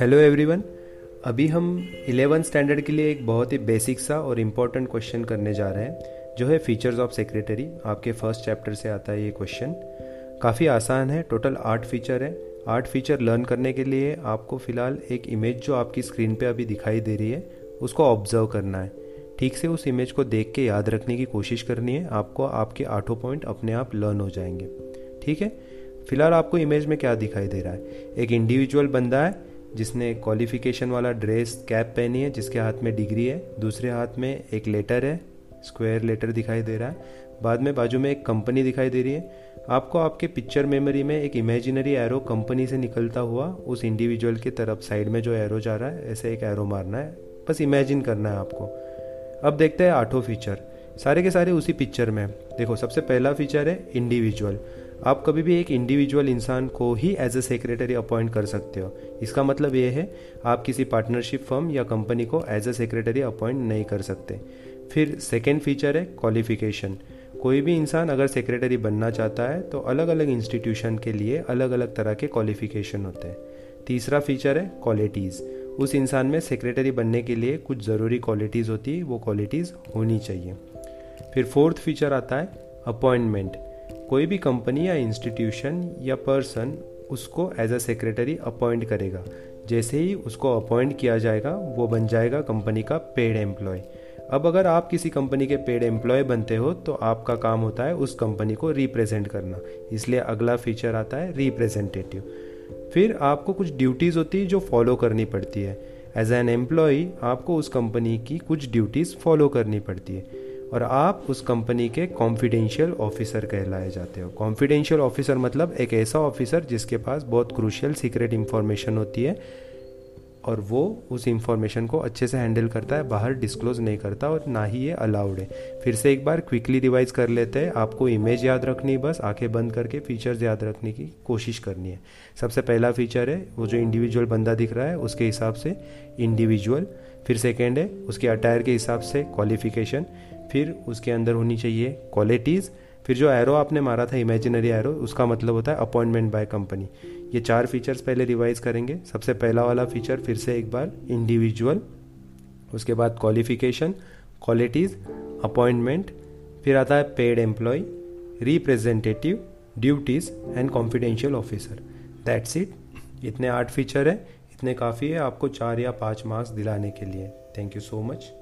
Hello everyone अभी हम eleven standard के लिए एक बहुत ही बेसिक सा और इम्पोर्टेंट क्वेश्चन करने जा रहे हैं, जो है फीचर्स ऑफ़ सेक्रेटरी आपके फ़र्स्ट चैप्टर से आता है ये क्वेश्चन काफ़ी आसान है टोटल आठ फीचर है. आठ फीचर लर्न करने के लिए आपको फ़िलहाल एक इमेज जो आपकी स्क्रीन पे अभी दिखाई दे रही है, उसको ऑब्ज़र्व करना है. ठीक से उस इमेज को देख के याद रखने की कोशिश करनी है, आपको आपके आठों पॉइंट अपने आप लर्न हो जाएँगे. ठीक है? फ़िलहाल आपको इमेज में क्या दिखाई दे रहा है? एक इंडिविजुअल बंदा है जिसने क्वालिफिकेशन वाला ड्रेस कैप पहनी है, जिसके हाथ में डिग्री है, दूसरे हाथ में एक लेटर है स्क्वायर लेटर दिखाई दे रहा है, बाद में बाजू में एक कंपनी दिखाई दे रही है। आपको आपके पिक्चर मेमोरी में एक इमेजिनरी एरो कंपनी से निकलता हुआ, उस इंडिविजुअल की तरफ़ साइड में जो एरो जा रहा है, ऐसे एक एरो मारना है। बस इमेजिन करना है आपको। अब देखते हैं आठों फीचर सारे के सारे उसी पिक्चर में देखो, सबसे पहला फीचर है इंडिविजुअल आप कभी भी एक इंडिविजुअल इंसान को ही एज ए सेक्रेटरी अपॉइंट कर सकते हो। इसका मतलब ये है, आप किसी पार्टनरशिप फर्म या कंपनी को एज ए सेक्रेटरी अपॉइंट नहीं कर सकते। फिर सेकेंड फीचर है क्वालिफिकेशन कोई भी इंसान अगर सेक्रेटरी बनना चाहता है तो अलग अलग इंस्टीट्यूशन के लिए अलग अलग तरह के क्वालिफिकेशन होते हैं। तीसरा फीचर है क्वालिटीज़ उस इंसान में सेक्रेटरी बनने के लिए कुछ ज़रूरी क्वालिटीज़ होती है, वो क्वालिटीज़ होनी चाहिए। फिर फोर्थ फीचर आता है अपॉइंटमेंट कोई भी कंपनी या इंस्टीट्यूशन या पर्सन उसको एज अ सेक्रेटरी अपॉइंट करेगा। जैसे ही उसको अपॉइंट किया जाएगा, वो बन जाएगा कंपनी का पेड एम्प्लॉय अब अगर आप किसी कंपनी के पेड एम्प्लॉय बनते हो तो आपका काम होता है उस कंपनी को रिप्रेजेंट करना। इसलिए अगला फीचर आता है रिप्रेजेंटेटिव फिर आपको कुछ ड्यूटीज़ होती है जो फॉलो करनी पड़ती है। एज एन एम्प्लॉय आपको उस कंपनी की कुछ ड्यूटीज़ फॉलो करनी पड़ती है। और आप उस कंपनी के कॉन्फिडेंशियल ऑफिसर कहलाए जाते हो। कॉन्फिडेंशियल ऑफिसर मतलब एक ऐसा ऑफिसर जिसके पास बहुत क्रूशियल सीक्रेट इंफॉर्मेशन होती है और वो उस इंफॉर्मेशन को अच्छे से हैंडल करता है, बाहर डिस्क्लोज नहीं करता और ना ही ये अलाउड है। फिर से एक बार क्विकली रिवाइज कर लेते हैं। आपको इमेज याद रखनी बस, आँखें बंद करके फीचर्स याद रखने की कोशिश करनी है। सबसे पहला फीचर है, वो जो इंडिविजुअल बंदा दिख रहा है, उसके हिसाब से इंडिविजुअल फिर सेकेंड है, उसके अटायर के हिसाब से क्वालिफिकेशन फिर उसके अंदर होनी चाहिए क्वालिटीज़ फिर जो एरो आपने मारा था इमेजिनरी एरो उसका मतलब होता है अपॉइंटमेंट बाय कंपनी ये चार फीचर्स पहले रिवाइज करेंगे। सबसे पहला वाला फीचर फिर से एक बार इंडिविजुअल उसके बाद क्वालिफिकेशन क्वालिटीज़ अपॉइंटमेंट फिर आता है paid employ representative duties and confidential officer that's it इतने आठ फीचर है। इतने काफ़ी है आपको चार या पाँच मार्क्स दिलाने के लिए। Thank you so much